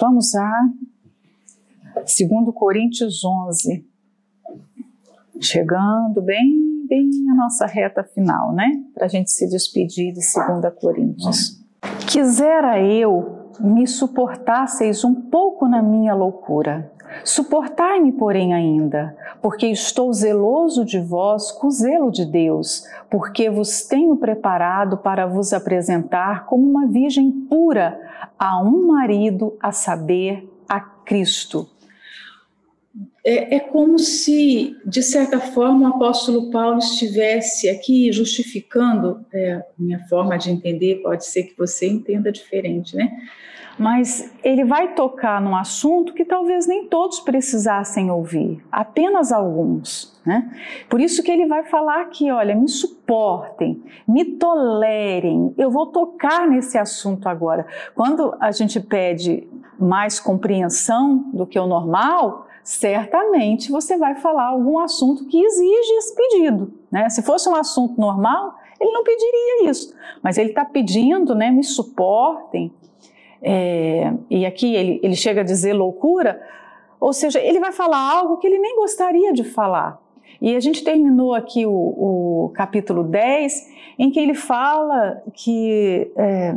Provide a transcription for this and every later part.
Vamos a 2 Coríntios 11. Chegando bem, bem a nossa reta final, né? Para a gente se despedir de 2 Coríntios. Quisera eu me suportasseis um pouco na minha loucura. Suportai-me, porém, ainda, porque estou zeloso de vós com zelo de Deus, porque vos tenho preparado para vos apresentar como uma virgem pura a um marido, a saber, a Cristo. É, é, como se, de certa forma, o apóstolo Paulo estivesse aqui justificando, é, minha forma de entender, pode ser que você entenda diferente, né? Mas ele vai tocar num assunto que talvez nem todos precisassem ouvir, apenas alguns. Né? Por isso que ele vai falar aqui: olha, me suportem, me tolerem, eu vou tocar nesse assunto agora. Quando a gente pede mais compreensão do que o normal, certamente você vai falar algum assunto que exige esse pedido. Né? Se fosse um assunto normal, ele não pediria isso, mas ele está pedindo, né, me suportem, é, e aqui ele, ele chega a dizer loucura, ou seja, ele vai falar algo que ele nem gostaria de falar. E a gente terminou aqui o, o capítulo 10, em que ele fala que é,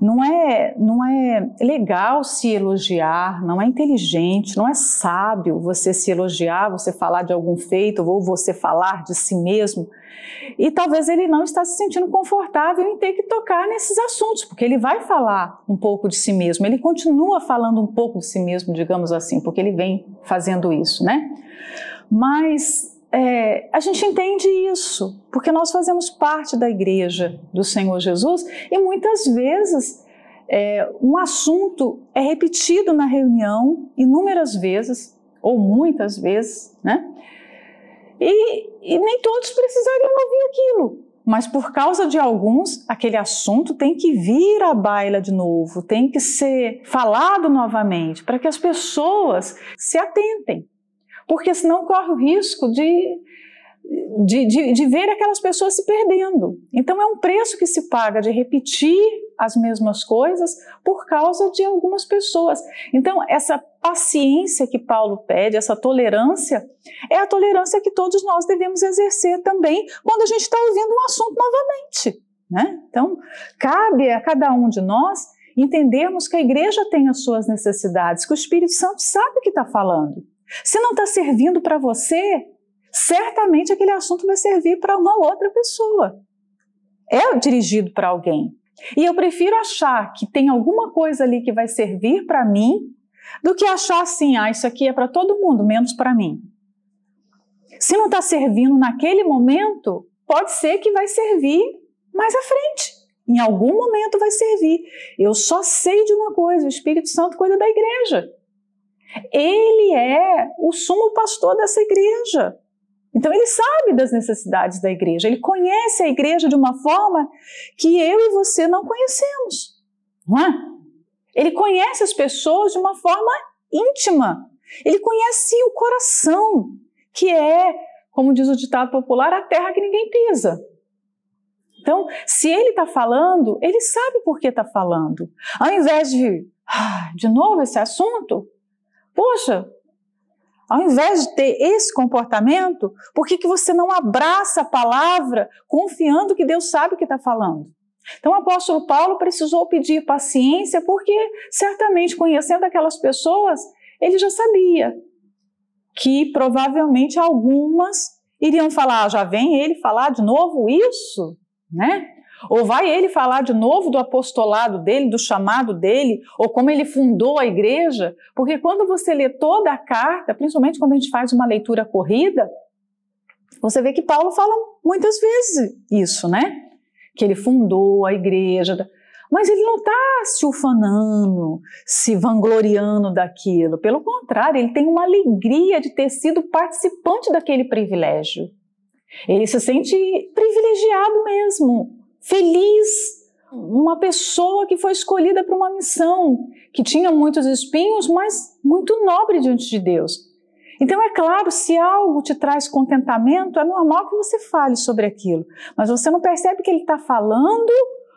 não, é, não é legal se elogiar, não é inteligente, não é sábio você se elogiar, você falar de algum feito, ou você falar de si mesmo. E talvez ele não está se sentindo confortável em ter que tocar nesses assuntos, porque ele vai falar um pouco de si mesmo, ele continua falando um pouco de si mesmo, digamos assim, porque ele vem fazendo isso, né? Mas é, a gente entende isso, porque nós fazemos parte da igreja do Senhor Jesus e muitas vezes é, um assunto é repetido na reunião inúmeras vezes, ou muitas vezes, né? E, e nem todos precisariam ouvir aquilo. Mas por causa de alguns, aquele assunto tem que vir à baila de novo, tem que ser falado novamente, para que as pessoas se atentem. Porque senão corre o risco de de, de, de, ver aquelas pessoas se perdendo. Então é um preço que se paga de repetir as mesmas coisas por causa de algumas pessoas. Então essa paciência que Paulo pede, essa tolerância, é a tolerância que todos nós devemos exercer também quando a gente está ouvindo um assunto novamente. Né? Então cabe a cada um de nós entendermos que a igreja tem as suas necessidades, que o Espírito Santo sabe o que está falando. Se não está servindo para você, certamente aquele assunto vai servir para uma outra pessoa. É dirigido para alguém. E eu prefiro achar que tem alguma coisa ali que vai servir para mim do que achar assim, ah, isso aqui é para todo mundo, menos para mim. Se não está servindo naquele momento, pode ser que vai servir mais à frente. Em algum momento vai servir. Eu só sei de uma coisa: o Espírito Santo cuida da igreja. Ele é o sumo pastor dessa igreja. Então ele sabe das necessidades da igreja, ele conhece a igreja de uma forma que eu e você não conhecemos, não é? Ele conhece as pessoas de uma forma íntima. Ele conhece o coração, que é, como diz o ditado popular, a terra que ninguém pisa. Então, se ele está falando, ele sabe por que está falando. Ao invés de, ah, de novo esse assunto, poxa, ao invés de ter esse comportamento, por que, que você não abraça a palavra confiando que Deus sabe o que está falando? Então, o apóstolo Paulo precisou pedir paciência, porque certamente, conhecendo aquelas pessoas, ele já sabia que provavelmente algumas iriam falar: ah, já vem ele falar de novo isso, né? Ou vai ele falar de novo do apostolado dele, do chamado dele, ou como ele fundou a igreja? Porque quando você lê toda a carta, principalmente quando a gente faz uma leitura corrida, você vê que Paulo fala muitas vezes isso, né? Que ele fundou a igreja. Mas ele não está se ufanando, se vangloriando daquilo. Pelo contrário, ele tem uma alegria de ter sido participante daquele privilégio. Ele se sente privilegiado mesmo feliz, uma pessoa que foi escolhida para uma missão, que tinha muitos espinhos, mas muito nobre diante de Deus. Então, é claro, se algo te traz contentamento, é normal que você fale sobre aquilo, mas você não percebe que ele está falando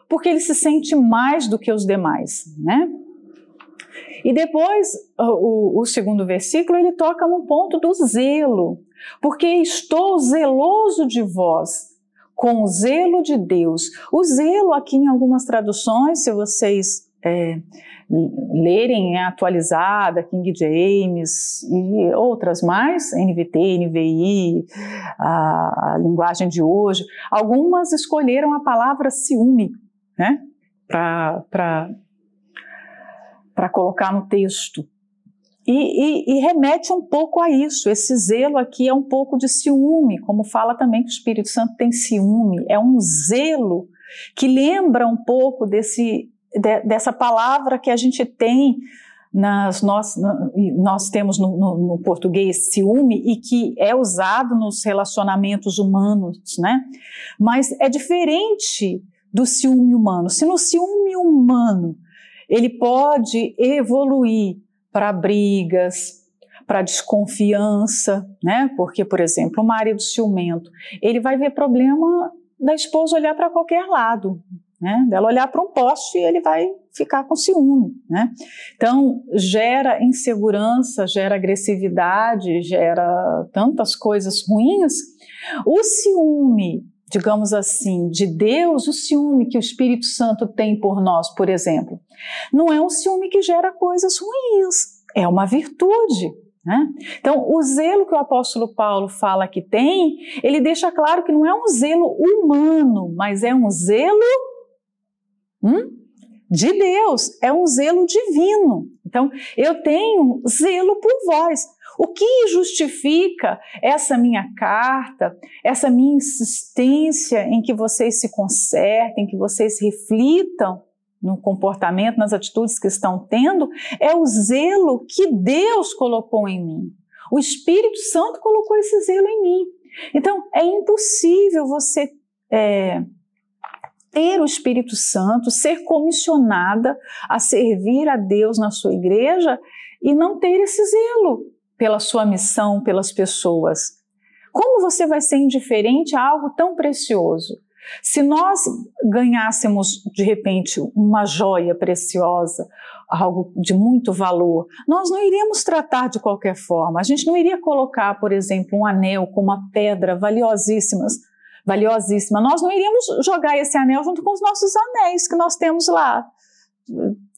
porque ele se sente mais do que os demais, né? E depois, o, o, segundo versículo, ele toca no ponto do zelo, porque estou zeloso de vós, com o zelo de Deus. O zelo, aqui em algumas traduções, se vocês é, lerem é atualizada, King James e outras mais, NVT, NVI, a, a linguagem de hoje, algumas escolheram a palavra ciúme, né, para colocar no texto. E, e, e, remete um pouco a isso. Esse zelo aqui é um pouco de ciúme, como fala também que o Espírito Santo tem ciúme. É um zelo que lembra um pouco desse de, dessa palavra que a gente tem nas nós, nós temos no, no, no, português ciúme e que é usado nos relacionamentos humanos, né? Mas é diferente do ciúme humano. Se no ciúme humano ele pode evoluir para brigas, para desconfiança, né? Porque, por exemplo, o marido ciumento, ele vai ver problema da esposa olhar para qualquer lado, né? Dela olhar para um poste e ele vai ficar com ciúme, né? Então gera insegurança, gera agressividade, gera tantas coisas ruins. O ciúme, digamos assim, de Deus, o ciúme que o Espírito Santo tem por nós, por exemplo, não é um ciúme que gera coisas ruins, é uma virtude. Né? Então, o zelo que o apóstolo Paulo fala que tem, ele deixa claro que não é um zelo humano, mas é um zelo Hum? De Deus, é um zelo divino. Então, eu tenho zelo por vós. O que justifica essa minha carta, essa minha insistência em que vocês se consertem, que vocês reflitam no comportamento, nas atitudes que estão tendo, é o zelo que Deus colocou em mim. O Espírito Santo colocou esse zelo em mim. Então, é impossível você é, ter o Espírito Santo, ser comissionada a servir a Deus na sua igreja e não ter esse zelo pela sua missão, pelas pessoas. Como você vai ser indiferente a algo tão precioso? Se nós ganhássemos de repente uma joia preciosa, algo de muito valor, nós não iríamos tratar de qualquer forma. A gente não iria colocar, por exemplo, um anel com uma pedra valiosíssimas valiosíssima, nós não iríamos jogar esse anel junto com os nossos anéis que nós temos lá,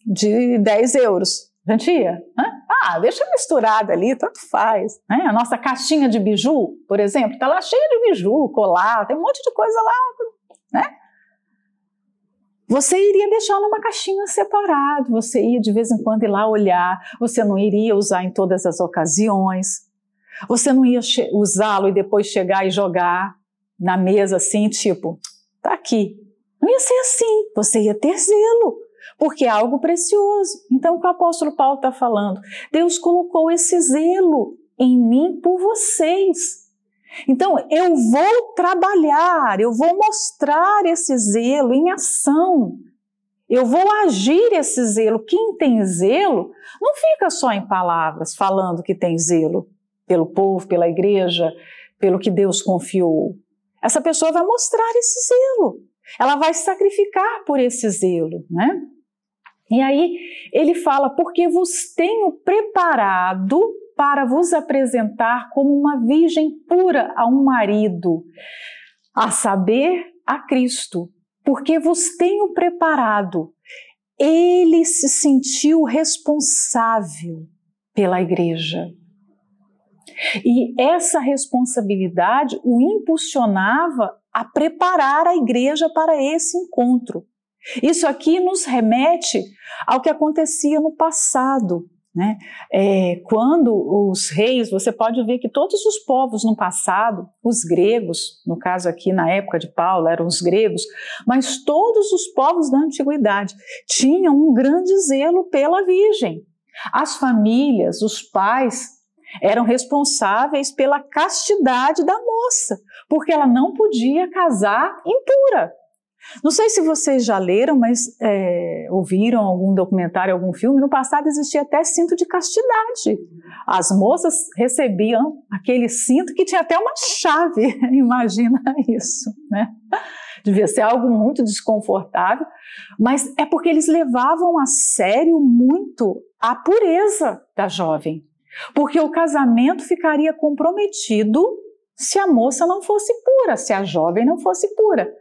de 10 euros. Gente ia? Ah, deixa misturado ali, tanto faz. Né? A nossa caixinha de biju, por exemplo, está lá cheia de biju, colar, tem um monte de coisa lá. Né? Você iria deixar numa caixinha separado, você ia de vez em quando ir lá olhar, você não iria usar em todas as ocasiões, você não ia usá-lo e depois chegar e jogar na mesa assim, tipo, tá aqui. Não ia ser assim, você ia ter zelo, porque é algo precioso. Então, o que o apóstolo Paulo está falando? Deus colocou esse zelo em mim por vocês. Então, eu vou trabalhar, eu vou mostrar esse zelo em ação. Eu vou agir esse zelo. Quem tem zelo não fica só em palavras falando que tem zelo pelo povo, pela igreja, pelo que Deus confiou essa pessoa vai mostrar esse zelo. Ela vai sacrificar por esse zelo, né? E aí ele fala: porque vos tenho preparado para vos apresentar como uma virgem pura a um marido, a saber, a Cristo. Porque vos tenho preparado. Ele se sentiu responsável pela igreja. E essa responsabilidade o impulsionava a preparar a igreja para esse encontro. Isso aqui nos remete ao que acontecia no passado. Né? É, quando os reis, você pode ver que todos os povos no passado, os gregos, no caso aqui na época de Paulo eram os gregos, mas todos os povos da antiguidade tinham um grande zelo pela Virgem. As famílias, os pais eram responsáveis pela castidade da moça, porque ela não podia casar impura. Não sei se vocês já leram, mas é, ouviram algum documentário, algum filme. No passado existia até cinto de castidade. As moças recebiam aquele cinto que tinha até uma chave. Imagina isso, né? devia ser algo muito desconfortável, mas é porque eles levavam a sério muito a pureza da jovem. Porque o casamento ficaria comprometido se a moça não fosse pura, se a jovem não fosse pura.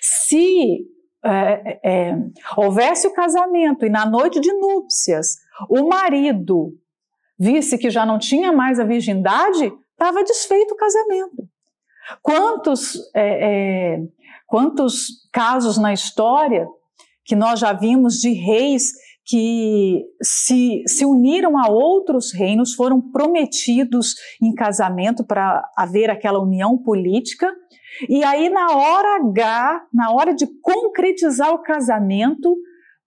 Se é, é, houvesse o casamento e na noite de núpcias o marido visse que já não tinha mais a virgindade, estava desfeito o casamento. Quantos, é, é, quantos casos na história que nós já vimos de reis que se, se uniram a outros reinos, foram prometidos em casamento para haver aquela união política, e aí na hora H, na hora de concretizar o casamento,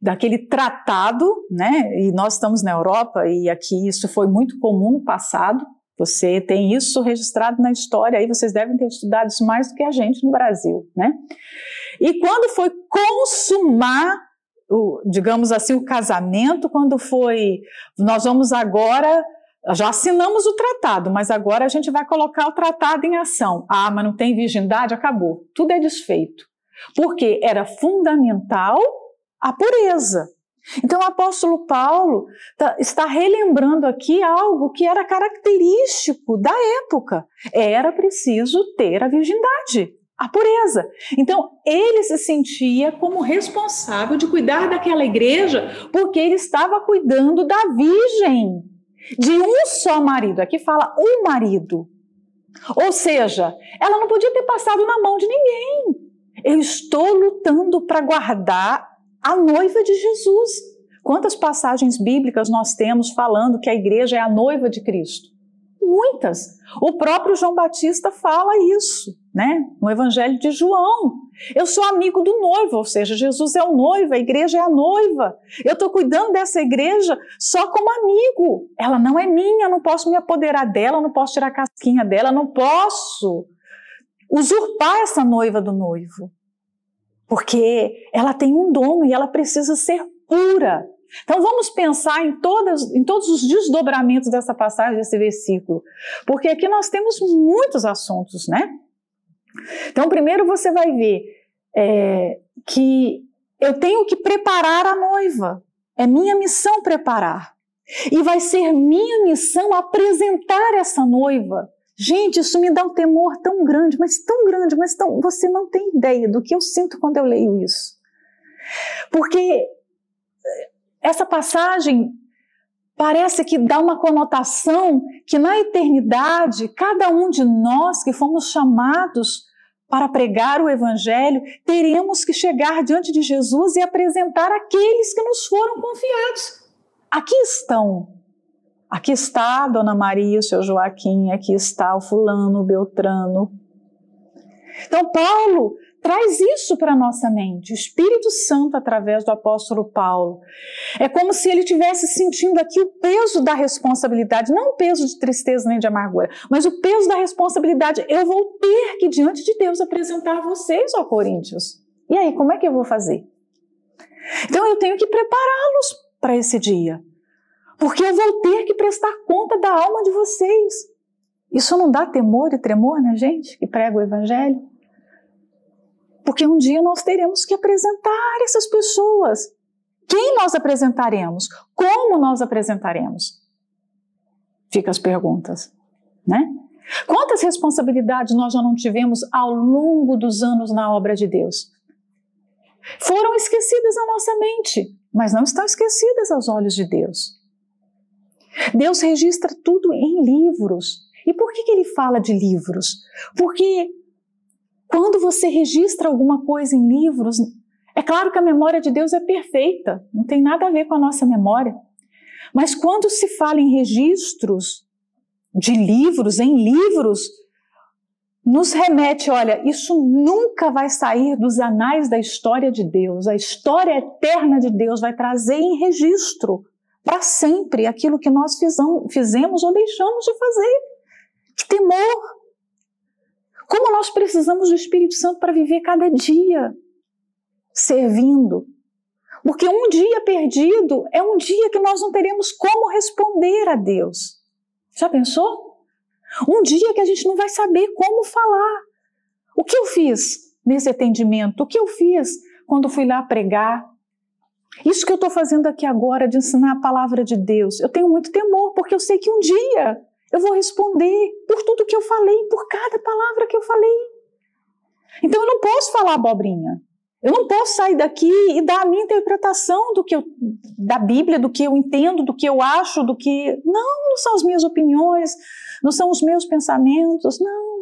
daquele tratado, né? E nós estamos na Europa e aqui isso foi muito comum no passado. Você tem isso registrado na história, aí vocês devem ter estudado isso mais do que a gente no Brasil, né? E quando foi consumar o, digamos assim, o casamento, quando foi, nós vamos agora, já assinamos o tratado, mas agora a gente vai colocar o tratado em ação. Ah, mas não tem virgindade, acabou. Tudo é desfeito. Porque era fundamental a pureza. Então o apóstolo Paulo tá, está relembrando aqui algo que era característico da época. Era preciso ter a virgindade a pureza. Então, ele se sentia como responsável de cuidar daquela igreja, porque ele estava cuidando da virgem, de um só marido. Aqui fala um marido. Ou seja, ela não podia ter passado na mão de ninguém. Eu estou lutando para guardar a noiva de Jesus. Quantas passagens bíblicas nós temos falando que a igreja é a noiva de Cristo? Muitas. O próprio João Batista fala isso, né? No Evangelho de João. Eu sou amigo do noivo, ou seja, Jesus é o noivo, a igreja é a noiva. Eu estou cuidando dessa igreja só como amigo. Ela não é minha, não posso me apoderar dela, não posso tirar a casquinha dela, não posso usurpar essa noiva do noivo. Porque ela tem um dono e ela precisa ser pura. Então vamos pensar em, todas, em todos os desdobramentos dessa passagem, desse versículo, porque aqui nós temos muitos assuntos, né? Então, primeiro você vai ver é, que eu tenho que preparar a noiva, é minha missão preparar. E vai ser minha missão apresentar essa noiva. Gente, isso me dá um temor tão grande, mas tão grande, mas tão. Você não tem ideia do que eu sinto quando eu leio isso. Porque essa passagem parece que dá uma conotação que na eternidade, cada um de nós que fomos chamados para pregar o Evangelho, teremos que chegar diante de Jesus e apresentar aqueles que nos foram confiados. Aqui estão. Aqui está a Dona Maria, o seu Joaquim, aqui está o fulano, o Beltrano. Então, Paulo traz isso para a nossa mente, o Espírito Santo através do apóstolo Paulo. É como se ele tivesse sentindo aqui o peso da responsabilidade, não o peso de tristeza nem de amargura, mas o peso da responsabilidade. Eu vou ter que, diante de Deus, apresentar vocês, ó Coríntios. E aí, como é que eu vou fazer? Então eu tenho que prepará-los para esse dia, porque eu vou ter que prestar conta da alma de vocês. Isso não dá temor e tremor na gente que prega o Evangelho? Porque um dia nós teremos que apresentar essas pessoas. Quem nós apresentaremos? Como nós apresentaremos? Fica as perguntas, né? Quantas responsabilidades nós já não tivemos ao longo dos anos na obra de Deus? Foram esquecidas na nossa mente, mas não estão esquecidas aos olhos de Deus. Deus registra tudo em livros. E por que, que ele fala de livros? Porque quando você registra alguma coisa em livros, é claro que a memória de Deus é perfeita, não tem nada a ver com a nossa memória. Mas quando se fala em registros de livros, em livros, nos remete, olha, isso nunca vai sair dos anais da história de Deus. A história eterna de Deus vai trazer em registro para sempre aquilo que nós fizemos ou deixamos de fazer. Que temor! Como nós precisamos do Espírito Santo para viver cada dia servindo. Porque um dia perdido é um dia que nós não teremos como responder a Deus. Já pensou? Um dia que a gente não vai saber como falar. O que eu fiz nesse atendimento? O que eu fiz quando fui lá pregar? Isso que eu estou fazendo aqui agora, de ensinar a palavra de Deus, eu tenho muito temor, porque eu sei que um dia eu vou responder por tudo que eu falei, por cada palavra que eu falei. Então eu não posso falar abobrinha. Eu não posso sair daqui e dar a minha interpretação do que eu, da Bíblia, do que eu entendo, do que eu acho, do que. Não, não são as minhas opiniões, não são os meus pensamentos, não.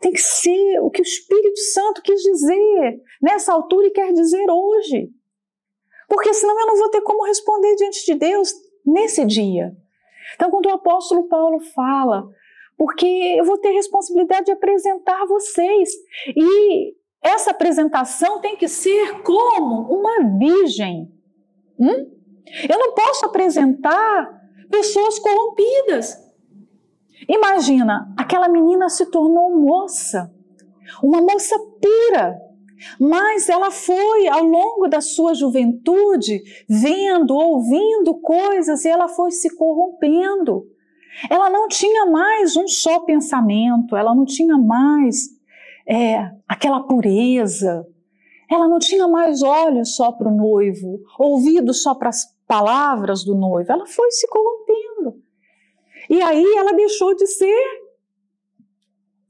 Tem que ser o que o Espírito Santo quis dizer nessa altura e quer dizer hoje. Porque senão eu não vou ter como responder diante de Deus nesse dia. Então, quando o apóstolo Paulo fala, porque eu vou ter responsabilidade de apresentar vocês, e essa apresentação tem que ser como uma virgem. Hum? Eu não posso apresentar pessoas corrompidas. Imagina, aquela menina se tornou moça, uma moça pura, mas ela foi ao longo da sua juventude vendo, ouvindo coisas e ela foi se corrompendo. Ela não tinha mais um só pensamento, ela não tinha mais é, aquela pureza, ela não tinha mais olhos só para o noivo, ouvidos só para as palavras do noivo, ela foi se corrompendo. E aí ela deixou de ser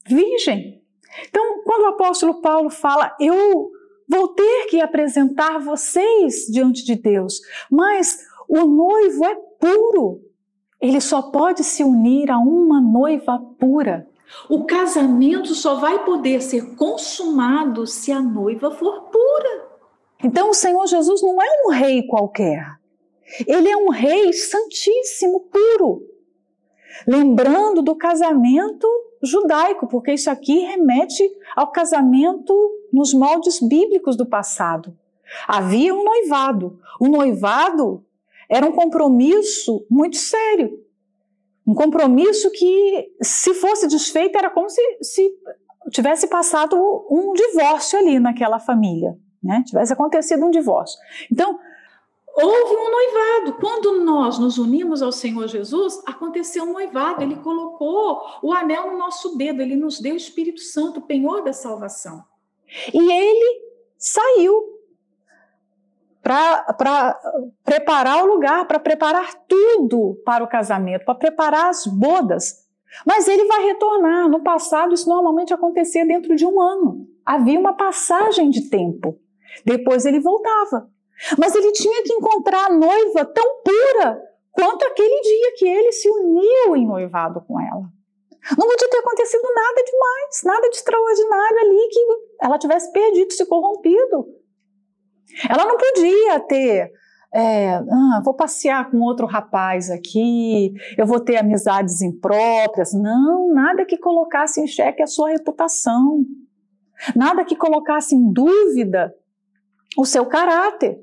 virgem. Então, quando o apóstolo Paulo fala, eu vou ter que apresentar vocês diante de Deus, mas o noivo é puro. Ele só pode se unir a uma noiva pura. O casamento só vai poder ser consumado se a noiva for pura. Então, o Senhor Jesus não é um rei qualquer. Ele é um rei santíssimo, puro. Lembrando do casamento judaico, porque isso aqui remete ao casamento nos moldes bíblicos do passado. Havia um noivado. O noivado era um compromisso muito sério. Um compromisso que, se fosse desfeito, era como se, se tivesse passado um divórcio ali naquela família, né? Tivesse acontecido um divórcio. Então, houve um noivado. Quando nós nos unimos ao Senhor Jesus, aconteceu um noivado. Ele colocou o anel no nosso dedo, ele nos deu o Espírito Santo, o penhor da salvação. E ele saiu para preparar o lugar, para preparar tudo para o casamento, para preparar as bodas. Mas ele vai retornar. No passado, isso normalmente acontecia dentro de um ano. Havia uma passagem de tempo. Depois ele voltava. Mas ele tinha que encontrar a noiva tão pura quanto aquele dia que ele se uniu em noivado com ela. Não podia ter acontecido nada demais, nada de extraordinário ali que ela tivesse perdido, se corrompido. Ela não podia ter, é, ah, vou passear com outro rapaz aqui, eu vou ter amizades impróprias. Não, nada que colocasse em xeque a sua reputação, nada que colocasse em dúvida o seu caráter.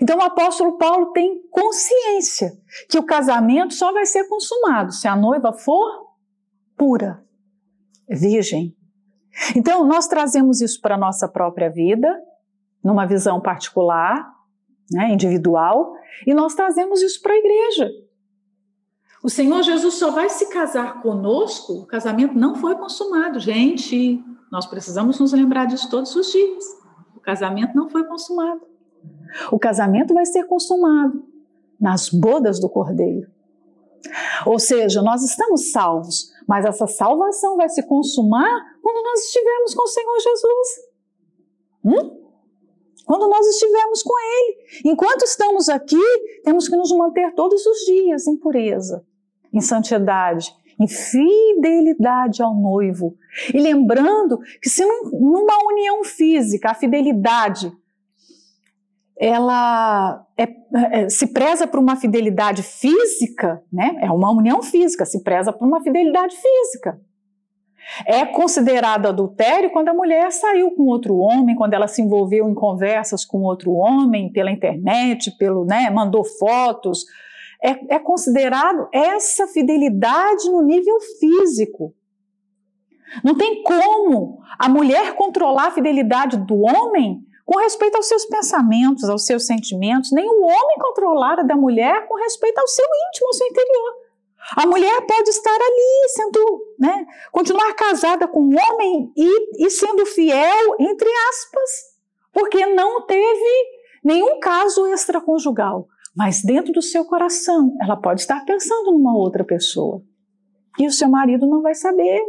Então o apóstolo Paulo tem consciência que o casamento só vai ser consumado se a noiva for pura, virgem. Então nós trazemos isso para a nossa própria vida, numa visão particular, né, individual, e nós trazemos isso para a igreja. O Senhor Jesus só vai se casar conosco, o casamento não foi consumado. Gente, nós precisamos nos lembrar disso todos os dias. O casamento não foi consumado. O casamento vai ser consumado nas bodas do Cordeiro. Ou seja, nós estamos salvos, mas essa salvação vai se consumar quando nós estivermos com o Senhor Jesus. Hum? quando nós estivermos com Ele. Enquanto estamos aqui, temos que nos manter todos os dias em pureza, em santidade, em fidelidade ao noivo. E lembrando que se numa união física, a fidelidade ela é, é, se preza por uma fidelidade física, né? É uma união física, se preza por uma fidelidade física. É considerado adultério quando a mulher saiu com outro homem, quando ela se envolveu em conversas com outro homem pela internet, pelo, né, mandou fotos. É, é considerado essa fidelidade no nível físico. Não tem como a mulher controlar a fidelidade do homem com respeito aos seus pensamentos, aos seus sentimentos, nem o homem controlar a da mulher com respeito ao seu íntimo, ao seu interior. A mulher pode estar ali, sendo, né, continuar casada com um homem e, e sendo fiel, entre aspas, porque não teve nenhum caso extraconjugal. Mas dentro do seu coração, ela pode estar pensando numa outra pessoa. E o seu marido não vai saber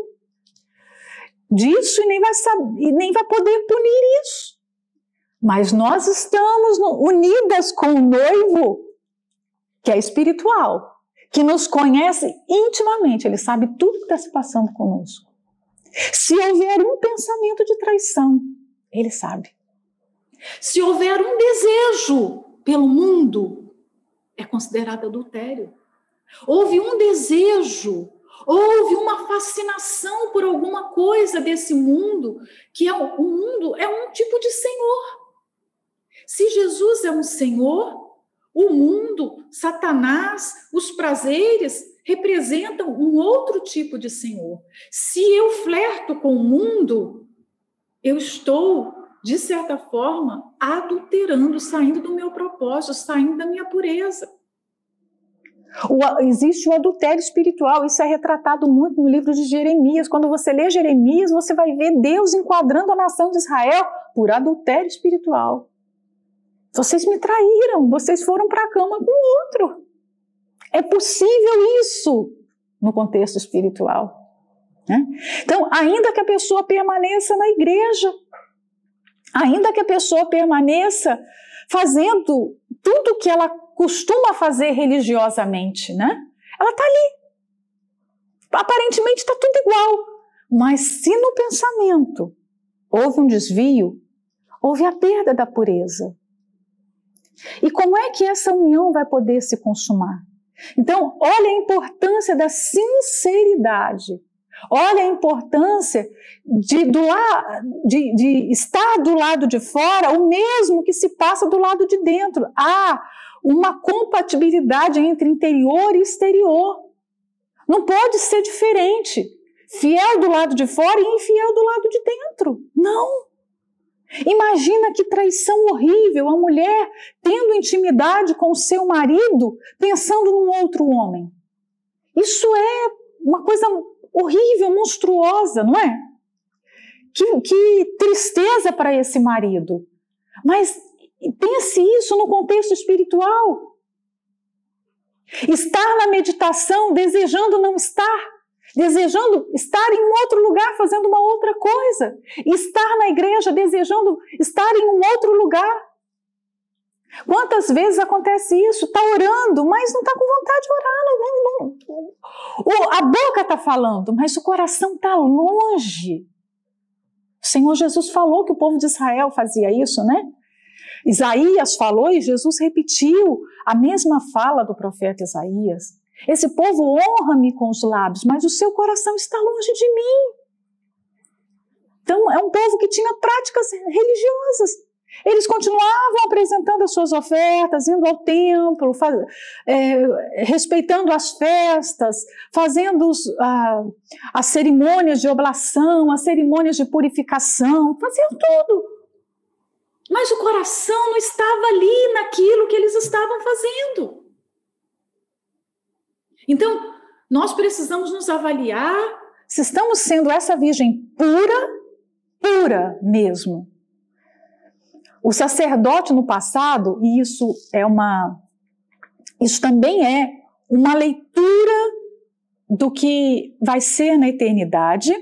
disso e nem vai, saber, e nem vai poder punir isso. Mas nós estamos unidas com o noivo, que é espiritual, que nos conhece intimamente, ele sabe tudo que está se passando conosco. Se houver um pensamento de traição, ele sabe. Se houver um desejo pelo mundo, é considerado adultério. Houve um desejo, houve uma fascinação por alguma coisa desse mundo, que é o mundo é um tipo de senhor. Se Jesus é um senhor, o mundo, Satanás, os prazeres representam um outro tipo de senhor. Se eu flerto com o mundo, eu estou de certa forma, adulterando, saindo do meu propósito, saindo da minha pureza. O, existe o adultério espiritual, isso é retratado muito no livro de Jeremias. Quando você lê Jeremias, você vai ver Deus enquadrando a nação de Israel por adultério espiritual. Vocês me traíram, vocês foram para a cama com outro. É possível isso no contexto espiritual. Né? Então, ainda que a pessoa permaneça na igreja, ainda que a pessoa permaneça fazendo tudo o que ela costuma fazer religiosamente, né? Ela está ali. Aparentemente está tudo igual. Mas se no pensamento houve um desvio, houve a perda da pureza. E como é que essa união vai poder se consumar? Então, olha a importância da sinceridade Olha a importância de, do la, de, de estar do lado de fora o mesmo que se passa do lado de dentro. Há uma compatibilidade entre interior e exterior. Não pode ser diferente. Fiel do lado de fora e infiel do lado de dentro. Não. Imagina que traição horrível a mulher tendo intimidade com o seu marido pensando num outro homem. Isso é uma coisa horrível, monstruosa, não é? Que, que tristeza para esse marido. Mas pense isso no contexto espiritual. Estar na meditação desejando não estar, desejando estar em outro lugar fazendo uma outra coisa, estar na igreja desejando estar em um outro lugar. Quantas vezes acontece isso? Está orando, mas não está com vontade de orar. Não, não, a boca está falando, mas o coração está longe. O Senhor Jesus falou que o povo de Israel fazia isso, né? Isaías falou e Jesus repetiu a mesma fala do profeta Isaías. Esse povo honra-me com os lábios, mas o seu coração está longe de mim. Então, é um povo que tinha práticas religiosas, eles continuavam apresentando as suas ofertas, indo ao templo, faz, é, respeitando as festas, fazendo os, as cerimônias de oblação, as cerimônias de purificação, faziam tudo. Mas o coração não estava ali naquilo que eles estavam fazendo. Então, nós precisamos nos avaliar se estamos sendo essa virgem pura, pura mesmo, o sacerdote no passado, e isso é uma isso também é uma leitura do que vai ser na eternidade.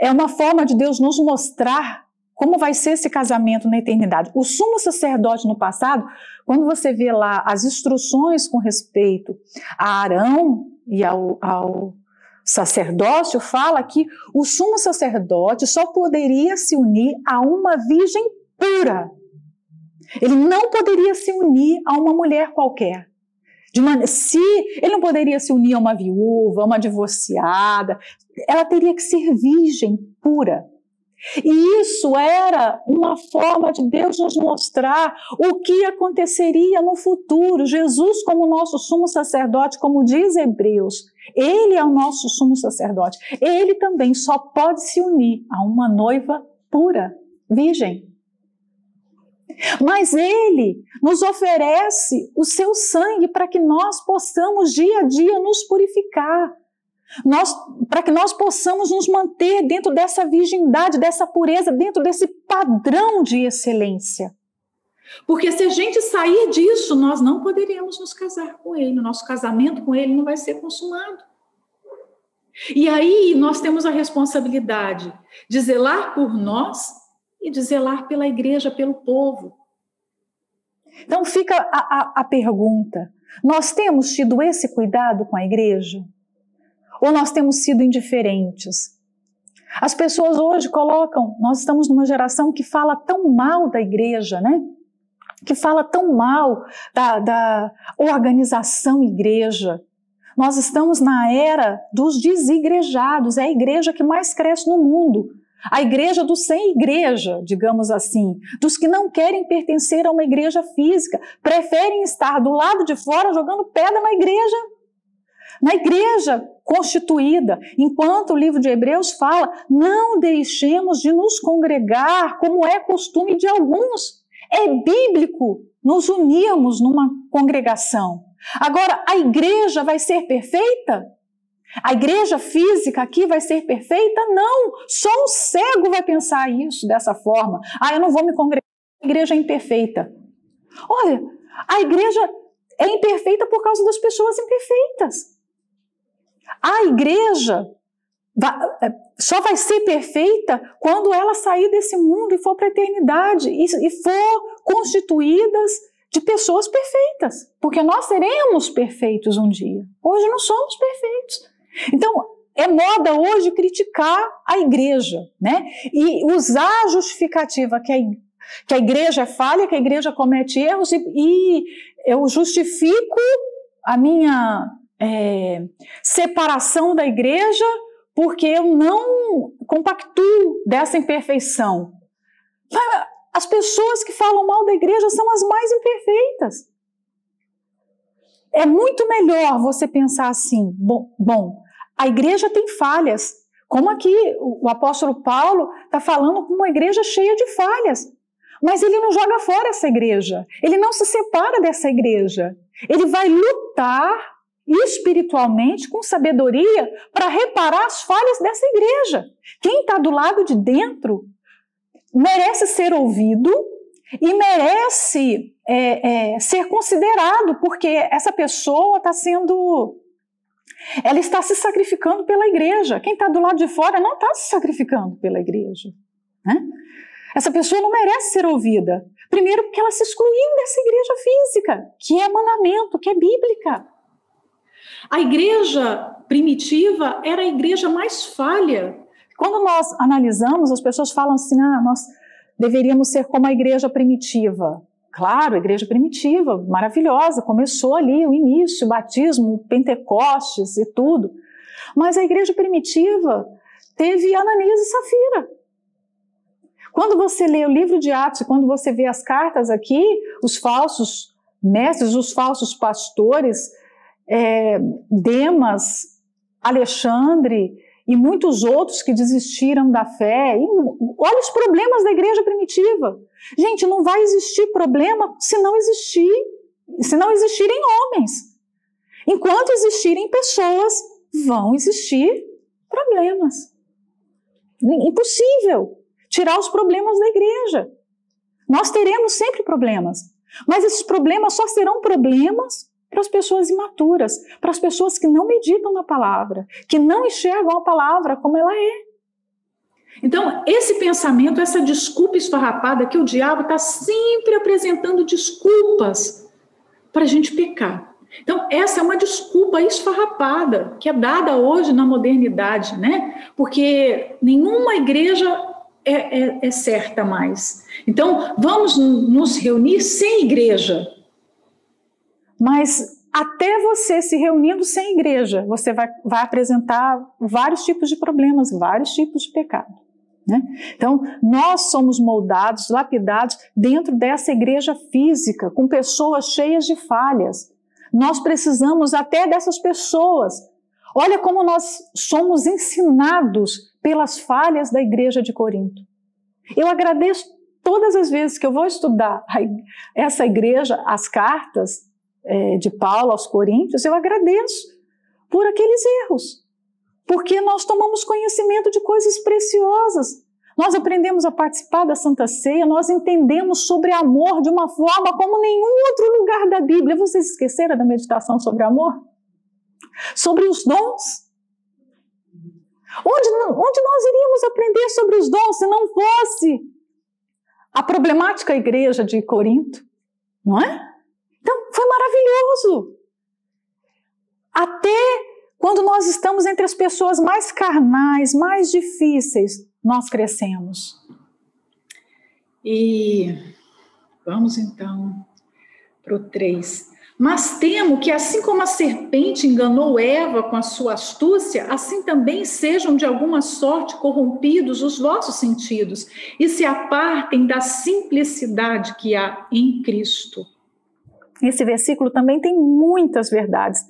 É uma forma de Deus nos mostrar como vai ser esse casamento na eternidade. O sumo sacerdote no passado, quando você vê lá as instruções com respeito a Arão e ao, ao sacerdócio, fala que o sumo sacerdote só poderia se unir a uma virgem pura. Ele não poderia se unir a uma mulher qualquer. Uma, se ele não poderia se unir a uma viúva, a uma divorciada, ela teria que ser virgem pura. E isso era uma forma de Deus nos mostrar o que aconteceria no futuro. Jesus, como nosso sumo sacerdote, como diz Hebreus, ele é o nosso sumo sacerdote. Ele também só pode se unir a uma noiva pura, virgem. Mas Ele nos oferece o seu sangue para que nós possamos dia a dia nos purificar. Nós, para que nós possamos nos manter dentro dessa virgindade, dessa pureza, dentro desse padrão de excelência. Porque se a gente sair disso, nós não poderíamos nos casar com ele, o nosso casamento com ele não vai ser consumado. E aí nós temos a responsabilidade de zelar por nós e de zelar pela igreja, pelo povo. Então fica a, a, a pergunta: nós temos tido esse cuidado com a igreja? Ou nós temos sido indiferentes? As pessoas hoje colocam, nós estamos numa geração que fala tão mal da igreja, né? Que fala tão mal da, da organização igreja, nós estamos na era dos desigrejados, é a igreja que mais cresce no mundo. A igreja do sem igreja, digamos assim, dos que não querem pertencer a uma igreja física, preferem estar do lado de fora jogando pedra na igreja. Na igreja constituída, enquanto o livro de Hebreus fala, não deixemos de nos congregar como é costume de alguns. É bíblico nos unirmos numa congregação. Agora, a igreja vai ser perfeita? A igreja física aqui vai ser perfeita? Não! Só um cego vai pensar isso dessa forma. Ah, eu não vou me congregar, a igreja é imperfeita. Olha, a igreja é imperfeita por causa das pessoas imperfeitas. A igreja é, só vai ser perfeita quando ela sair desse mundo e for para a eternidade e for constituídas de pessoas perfeitas, porque nós seremos perfeitos um dia. Hoje não somos perfeitos. Então, é moda hoje criticar a igreja, né? E usar a justificativa que a, que a igreja é falha, que a igreja comete erros, e, e eu justifico a minha é, separação da igreja porque eu não compactuo dessa imperfeição. As pessoas que falam mal da igreja são as mais imperfeitas. É muito melhor você pensar assim: bom, bom a igreja tem falhas, como aqui o apóstolo Paulo está falando com uma igreja cheia de falhas. Mas ele não joga fora essa igreja, ele não se separa dessa igreja. Ele vai lutar espiritualmente, com sabedoria, para reparar as falhas dessa igreja. Quem está do lado de dentro merece ser ouvido e merece é, é, ser considerado, porque essa pessoa está sendo. Ela está se sacrificando pela igreja. Quem está do lado de fora não está se sacrificando pela igreja. Né? Essa pessoa não merece ser ouvida. Primeiro, porque ela se excluiu dessa igreja física, que é mandamento, que é bíblica. A igreja primitiva era a igreja mais falha quando nós analisamos, as pessoas falam assim: ah, nós deveríamos ser como a igreja primitiva. Claro, a igreja primitiva, maravilhosa, começou ali o início, o batismo, Pentecostes e tudo. Mas a igreja primitiva teve Ananias e Safira. Quando você lê o livro de Atos, quando você vê as cartas aqui, os falsos mestres, os falsos pastores, é, Demas, Alexandre, e muitos outros que desistiram da fé. E olha os problemas da igreja primitiva. Gente, não vai existir problema se não existir, se não existirem homens. Enquanto existirem pessoas, vão existir problemas. Impossível tirar os problemas da igreja. Nós teremos sempre problemas, mas esses problemas só serão problemas para as pessoas imaturas, para as pessoas que não meditam na palavra, que não enxergam a palavra como ela é. Então, esse pensamento, essa desculpa esfarrapada que o diabo está sempre apresentando desculpas para a gente pecar. Então, essa é uma desculpa esfarrapada que é dada hoje na modernidade, né? Porque nenhuma igreja é, é, é certa mais. Então, vamos nos reunir sem igreja, mas até você se reunindo sem igreja, você vai, vai apresentar vários tipos de problemas, vários tipos de pecado. Né? Então, nós somos moldados, lapidados dentro dessa igreja física, com pessoas cheias de falhas. Nós precisamos até dessas pessoas. Olha como nós somos ensinados pelas falhas da igreja de Corinto. Eu agradeço todas as vezes que eu vou estudar essa igreja, as cartas é, de Paulo aos Coríntios, eu agradeço por aqueles erros, porque nós tomamos conhecimento de coisas preciosas. Nós aprendemos a participar da Santa Ceia, nós entendemos sobre amor de uma forma como nenhum outro lugar da Bíblia. Vocês esqueceram da meditação sobre amor? Sobre os dons? Onde, onde nós iríamos aprender sobre os dons se não fosse a problemática igreja de Corinto? Não é? Então, foi maravilhoso. Até quando nós estamos entre as pessoas mais carnais, mais difíceis, nós crescemos. E vamos então para o 3. Mas temo que, assim como a serpente enganou Eva com a sua astúcia, assim também sejam de alguma sorte corrompidos os vossos sentidos e se apartem da simplicidade que há em Cristo. Esse versículo também tem muitas verdades.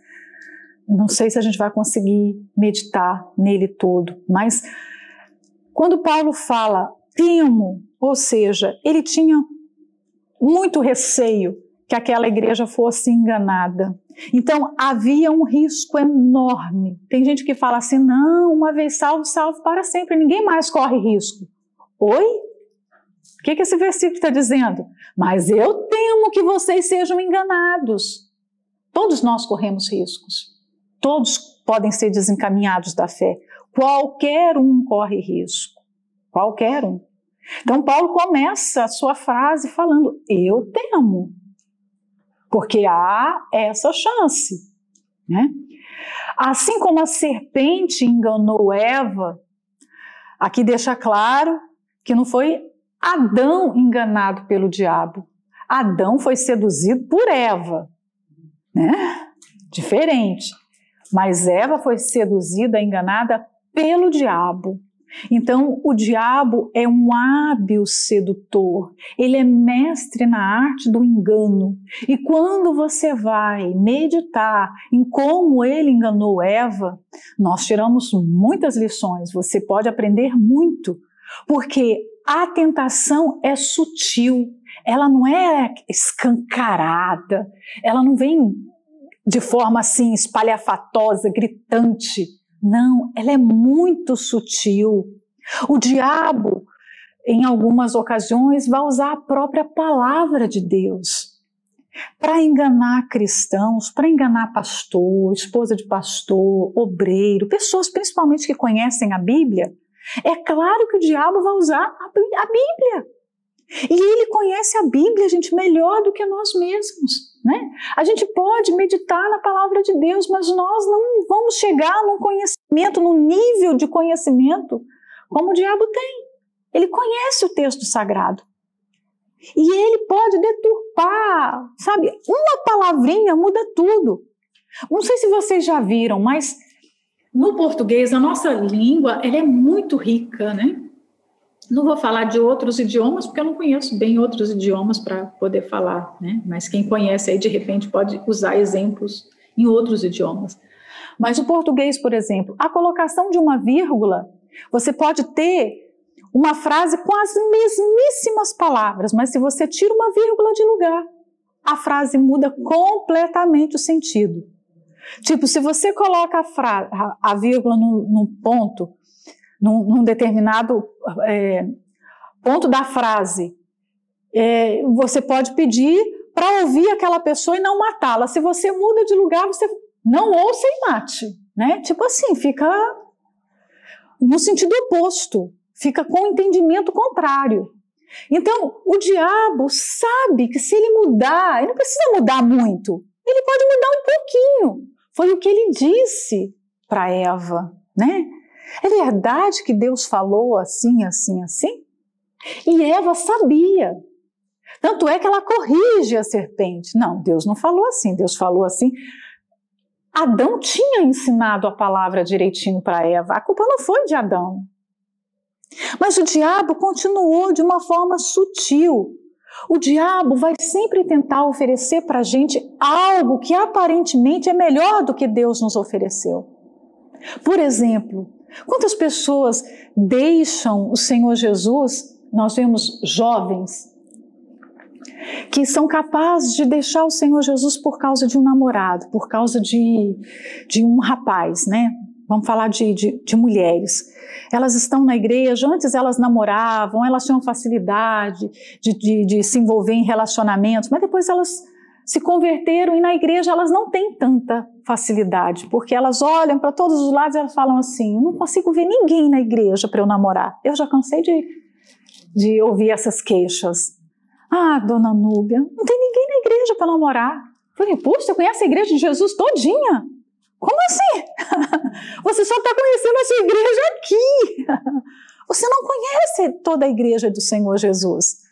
Não sei se a gente vai conseguir meditar nele todo, mas quando Paulo fala temo, ou seja, ele tinha muito receio que aquela igreja fosse enganada. Então havia um risco enorme. Tem gente que fala assim: não, uma vez salvo, salvo para sempre, ninguém mais corre risco. Oi? O que, que esse versículo está dizendo? Mas eu temo que vocês sejam enganados. Todos nós corremos riscos. Todos podem ser desencaminhados da fé. Qualquer um corre risco. Qualquer um. Então, Paulo começa a sua frase falando: Eu temo porque há essa chance. Né? Assim como a serpente enganou Eva, aqui deixa claro que não foi Adão enganado pelo diabo. Adão foi seduzido por Eva. Né? Diferente. Mas Eva foi seduzida, enganada pelo diabo. Então, o diabo é um hábil sedutor, ele é mestre na arte do engano. E quando você vai meditar em como ele enganou Eva, nós tiramos muitas lições, você pode aprender muito, porque a tentação é sutil, ela não é escancarada, ela não vem de forma assim espalhafatosa, gritante não, ela é muito sutil. O diabo, em algumas ocasiões, vai usar a própria palavra de Deus para enganar cristãos, para enganar pastor, esposa de pastor, obreiro, pessoas principalmente que conhecem a Bíblia. É claro que o diabo vai usar a Bíblia. E ele conhece a Bíblia, gente, melhor do que nós mesmos. Né? A gente pode meditar na palavra de Deus, mas nós não vamos chegar num conhecimento, num nível de conhecimento como o diabo tem. Ele conhece o texto sagrado. E ele pode deturpar, sabe? Uma palavrinha muda tudo. Não sei se vocês já viram, mas no português a nossa língua ela é muito rica, né? Não vou falar de outros idiomas, porque eu não conheço bem outros idiomas para poder falar, né? Mas quem conhece aí, de repente, pode usar exemplos em outros idiomas. Mas o português, por exemplo, a colocação de uma vírgula, você pode ter uma frase com as mesmíssimas palavras, mas se você tira uma vírgula de lugar, a frase muda completamente o sentido. Tipo, se você coloca a, a, vírgula num ponto num, num determinado é, ponto da frase, é, você pode pedir para ouvir aquela pessoa e não matá-la. Se você muda de lugar, você não ouça e mate, né? Tipo assim, fica no sentido oposto, fica com o entendimento contrário. Então, o diabo sabe que se ele mudar, ele não precisa mudar muito, ele pode mudar um pouquinho. Foi o que ele disse para Eva, né? É verdade que Deus falou assim, assim, assim? E Eva sabia. Tanto é que ela corrige a serpente. Não, Deus não falou assim, Deus falou assim. Adão tinha ensinado a palavra direitinho para Eva. A culpa não foi de Adão. Mas o diabo continuou de uma forma sutil. O diabo vai sempre tentar oferecer para a gente algo que aparentemente é melhor do que Deus nos ofereceu. Por exemplo, Quantas pessoas deixam o Senhor Jesus nós vemos jovens que são capazes de deixar o Senhor Jesus por causa de um namorado, por causa de, de um rapaz, né? Vamos falar de, de, de, mulheres. Elas estão na igreja, antes elas namoravam, elas tinham facilidade de, de, de se envolver em relacionamentos, mas depois elas se converteram e na igreja elas não têm tanta facilidade, porque elas olham para todos os lados e elas falam assim: eu não consigo ver ninguém na igreja para eu namorar. Eu já cansei de, de ouvir essas queixas. Ah, dona Núbia, não tem ninguém na igreja para namorar. Eu falei, puxa, você conhece a igreja de Jesus todinha? Como assim? Você só está conhecendo essa igreja aqui. Você não conhece toda a igreja do Senhor Jesus.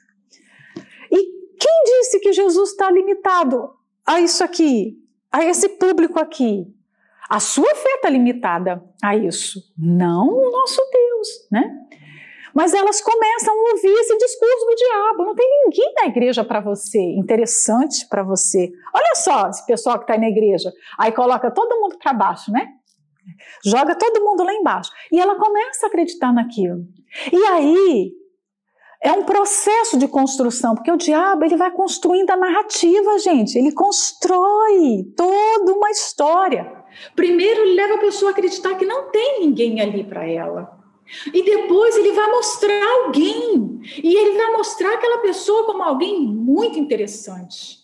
E quem disse que Jesus está limitado a isso aqui, a esse público aqui? A sua fé está limitada a isso, não o nosso Deus, né? Mas elas começam a ouvir esse discurso do diabo. Não tem ninguém na igreja para você, interessante para você. Olha só esse pessoal que está na igreja. Aí coloca todo mundo para baixo, né? Joga todo mundo lá embaixo. E ela começa a acreditar naquilo. E aí é um processo de construção, porque o diabo ele vai construindo a narrativa, gente. Ele constrói toda uma história. Primeiro ele leva a pessoa a acreditar que não tem ninguém ali para ela. E depois ele vai mostrar alguém. E ele vai mostrar aquela pessoa como alguém muito interessante.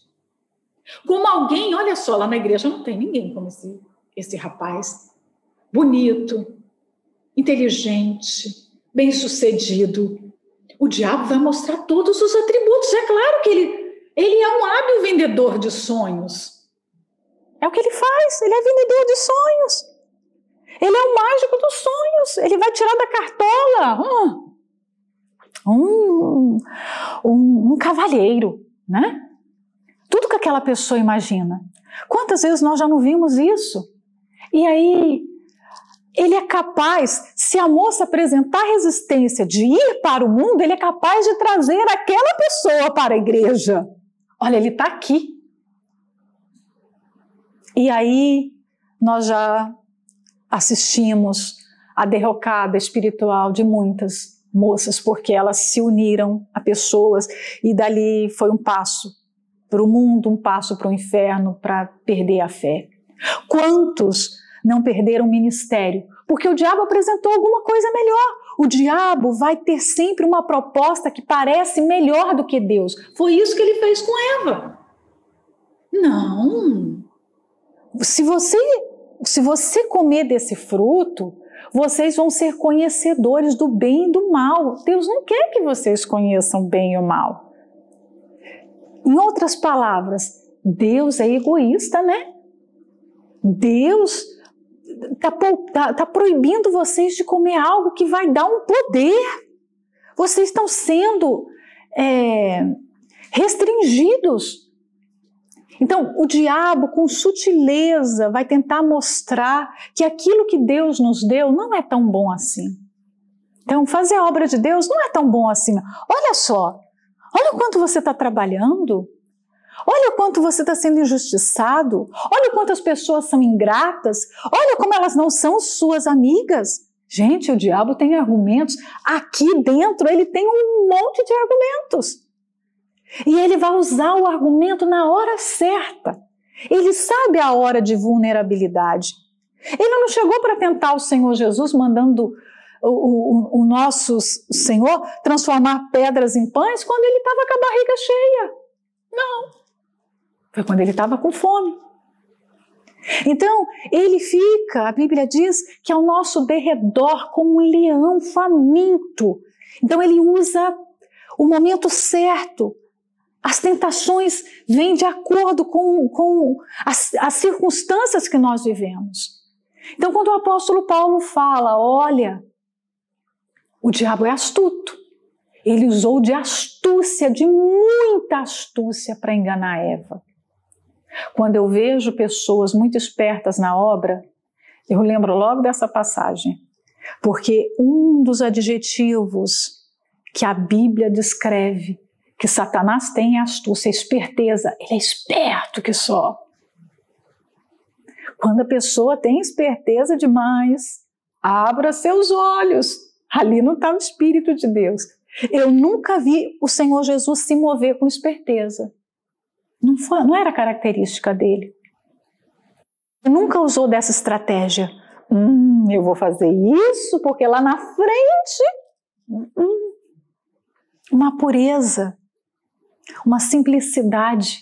Como alguém, olha só, lá na igreja não tem ninguém como esse, esse rapaz. Bonito, inteligente, bem-sucedido. O diabo vai mostrar todos os atributos. É claro que ele, ele é um hábil vendedor de sonhos. É o que ele faz, ele é vendedor de sonhos. Ele é o mágico dos sonhos. Ele vai tirar da cartola um, um, um cavalheiro, né? Tudo que aquela pessoa imagina. Quantas vezes nós já não vimos isso? E aí, ele é capaz, se a moça apresentar resistência de ir para o mundo, ele é capaz de trazer aquela pessoa para a igreja. Olha, ele está aqui. E aí, nós já assistimos a derrocada espiritual de muitas moças, porque elas se uniram a pessoas e dali foi um passo para o mundo, um passo para o inferno, para perder a fé. Quantos não perderam o ministério? Porque o diabo apresentou alguma coisa melhor. O diabo vai ter sempre uma proposta que parece melhor do que Deus. Foi isso que ele fez com Eva. Não. Se você se você comer desse fruto, vocês vão ser conhecedores do bem e do mal. Deus não quer que vocês conheçam bem e o mal. Em outras palavras, Deus é egoísta, né? Deus está tá, tá proibindo vocês de comer algo que vai dar um poder. Vocês estão sendo é, restringidos então, o diabo, com sutileza, vai tentar mostrar que aquilo que Deus nos deu não é tão bom assim. Então, fazer a obra de Deus não é tão bom assim. Olha só, olha o quanto você está trabalhando, olha o quanto você está sendo injustiçado, olha o quanto as pessoas são ingratas, olha como elas não são suas amigas. Gente, o diabo tem argumentos. Aqui dentro ele tem um monte de argumentos. E ele vai usar o argumento na hora certa. Ele sabe a hora de vulnerabilidade. Ele não chegou para tentar o Senhor Jesus mandando o, o, o, nosso Senhor transformar pedras em pães quando ele estava com a barriga cheia. Não. Foi quando ele estava com fome. Então, ele fica, a Bíblia diz que ao nosso derredor como um leão faminto. Então, ele usa o momento certo as tentações vêm de acordo com, com as, as circunstâncias que nós vivemos. Então, quando o apóstolo Paulo fala, olha, o diabo é astuto. Ele usou de astúcia, de muita astúcia para enganar Eva. Quando eu vejo pessoas muito espertas na obra, eu lembro logo dessa passagem, porque um dos adjetivos que a Bíblia descreve que Satanás tem astúcia, esperteza. Ele é esperto que só. Quando a pessoa tem esperteza demais, abra seus olhos. Ali não está o Espírito de Deus. Eu nunca vi o Senhor Jesus se mover com esperteza. Não, foi, não era característica dele. Ele nunca usou dessa estratégia. Hum, eu vou fazer isso porque lá na frente. Hum, uma pureza, uma simplicidade.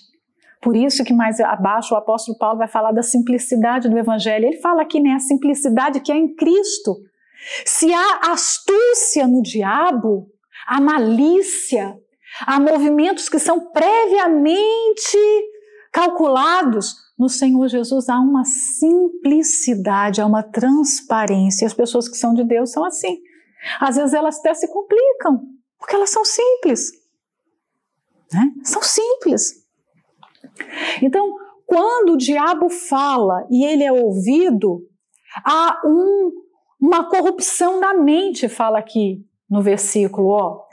Por isso que mais abaixo o apóstolo Paulo vai falar da simplicidade do evangelho. Ele fala aqui, né, a simplicidade que é em Cristo. Se há astúcia no diabo, há malícia, há movimentos que são previamente calculados, no Senhor Jesus há uma simplicidade, há uma transparência. As pessoas que são de Deus são assim. Às vezes elas até se complicam, porque elas são simples. Né? São simples. Então, quando o diabo fala e ele é ouvido, há um, uma corrupção da mente, fala aqui no versículo, ó.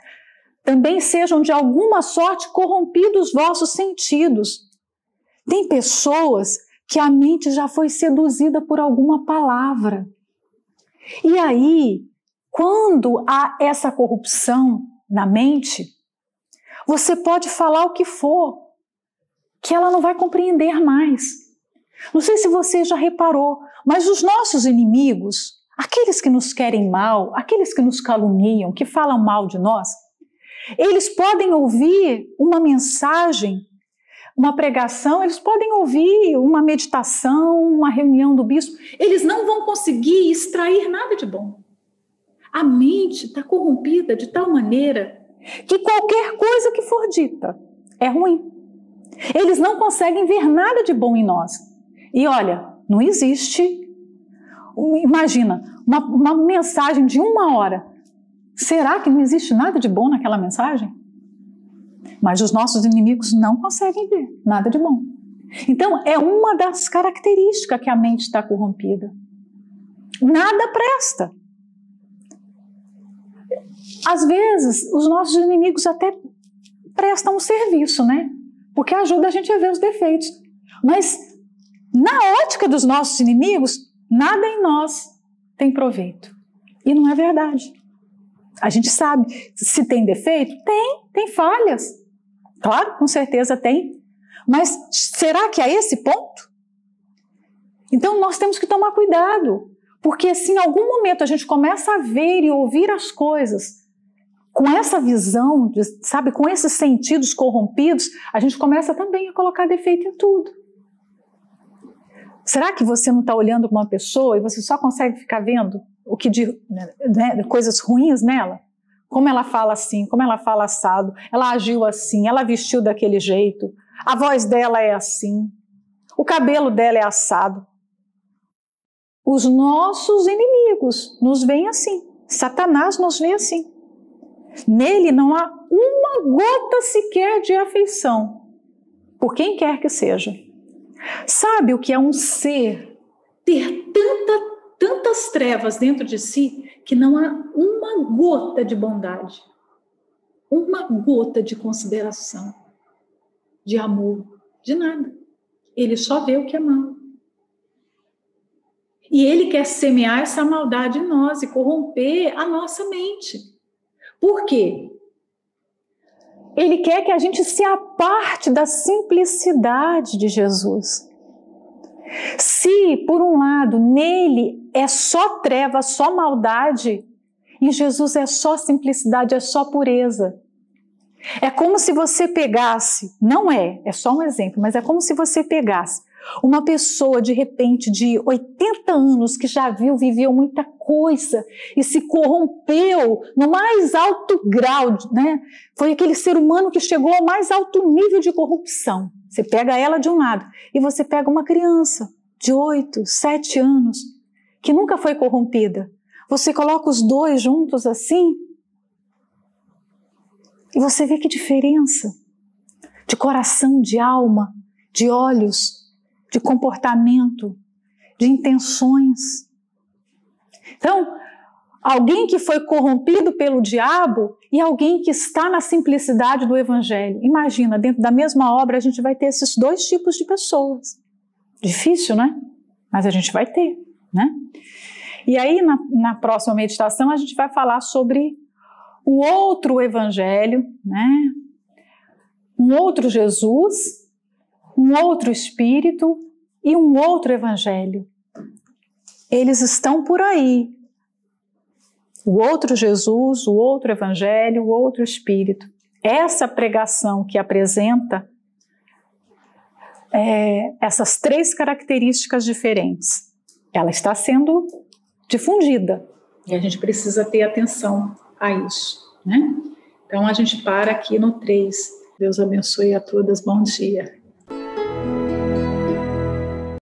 Também sejam de alguma sorte corrompidos vossos sentidos. Tem pessoas que a mente já foi seduzida por alguma palavra. E aí, quando há essa corrupção na mente, você pode falar o que for, que ela não vai compreender mais. Não sei se você já reparou, mas os nossos inimigos, aqueles que nos querem mal, aqueles que nos caluniam, que falam mal de nós, eles podem ouvir uma mensagem uma pregação, eles podem ouvir uma meditação, uma reunião do bispo, eles não vão conseguir extrair nada de bom. A mente está corrompida de tal maneira que qualquer coisa que for dita é ruim. Eles não conseguem ver nada de bom em nós. E olha, não existe. Imagina, uma, uma mensagem de uma hora. Será que não existe nada de bom naquela mensagem? Mas os nossos inimigos não conseguem ver nada de bom. Então, é uma das características que a mente está corrompida. Nada presta. Às vezes, os nossos inimigos até prestam um serviço, né? Porque ajuda a gente a ver os defeitos. Mas, na ótica dos nossos inimigos, nada em nós tem proveito. E não é verdade. A gente sabe se tem defeito? Tem, tem falhas. Claro, com certeza tem. Mas será que é esse ponto? Então nós temos que tomar cuidado, porque se em algum momento a gente começa a ver e ouvir as coisas com essa visão, sabe, com esses sentidos corrompidos, a gente começa também a colocar defeito em tudo. Será que você não está olhando para uma pessoa e você só consegue ficar vendo o que de né, coisas ruins nela? Como ela fala assim, como ela fala assado, ela agiu assim, ela vestiu daquele jeito, a voz dela é assim, o cabelo dela é assado. Os nossos inimigos nos veem assim, Satanás nos vê assim. Nele não há uma gota sequer de afeição, por quem quer que seja. Sabe o que é um ser ter tanta tantas trevas dentro de si que não há uma gota de bondade, uma gota de consideração, de amor, de nada. Ele só vê o que é mal. E ele quer semear essa maldade em nós e corromper a nossa mente. Por quê? Ele quer que a gente se aparte da simplicidade de Jesus. Se, por um lado, nele é só treva, só maldade, em Jesus é só simplicidade, é só pureza. É como se você pegasse, não é, é só um exemplo, mas é como se você pegasse uma pessoa de repente de 80 anos que já viu, viveu muita coisa e se corrompeu no mais alto grau, né? Foi aquele ser humano que chegou ao mais alto nível de corrupção. Você pega ela de um lado e você pega uma criança de 8, 7 anos que nunca foi corrompida. Você coloca os dois juntos assim e você vê que diferença de coração, de alma, de olhos, de comportamento, de intenções. Então, alguém que foi corrompido pelo diabo e alguém que está na simplicidade do evangelho. Imagina, dentro da mesma obra a gente vai ter esses dois tipos de pessoas. Difícil, né? Mas a gente vai ter, né? E aí, na, na próxima meditação, a gente vai falar sobre o outro evangelho, né? Um outro Jesus, um outro espírito e um outro evangelho. Eles estão por aí. O outro Jesus, o outro evangelho, o outro espírito. Essa pregação que apresenta é, essas três características diferentes, ela está sendo difundida. E a gente precisa ter atenção a isso, né? Então a gente para aqui no 3. Deus abençoe a todas. Bom dia.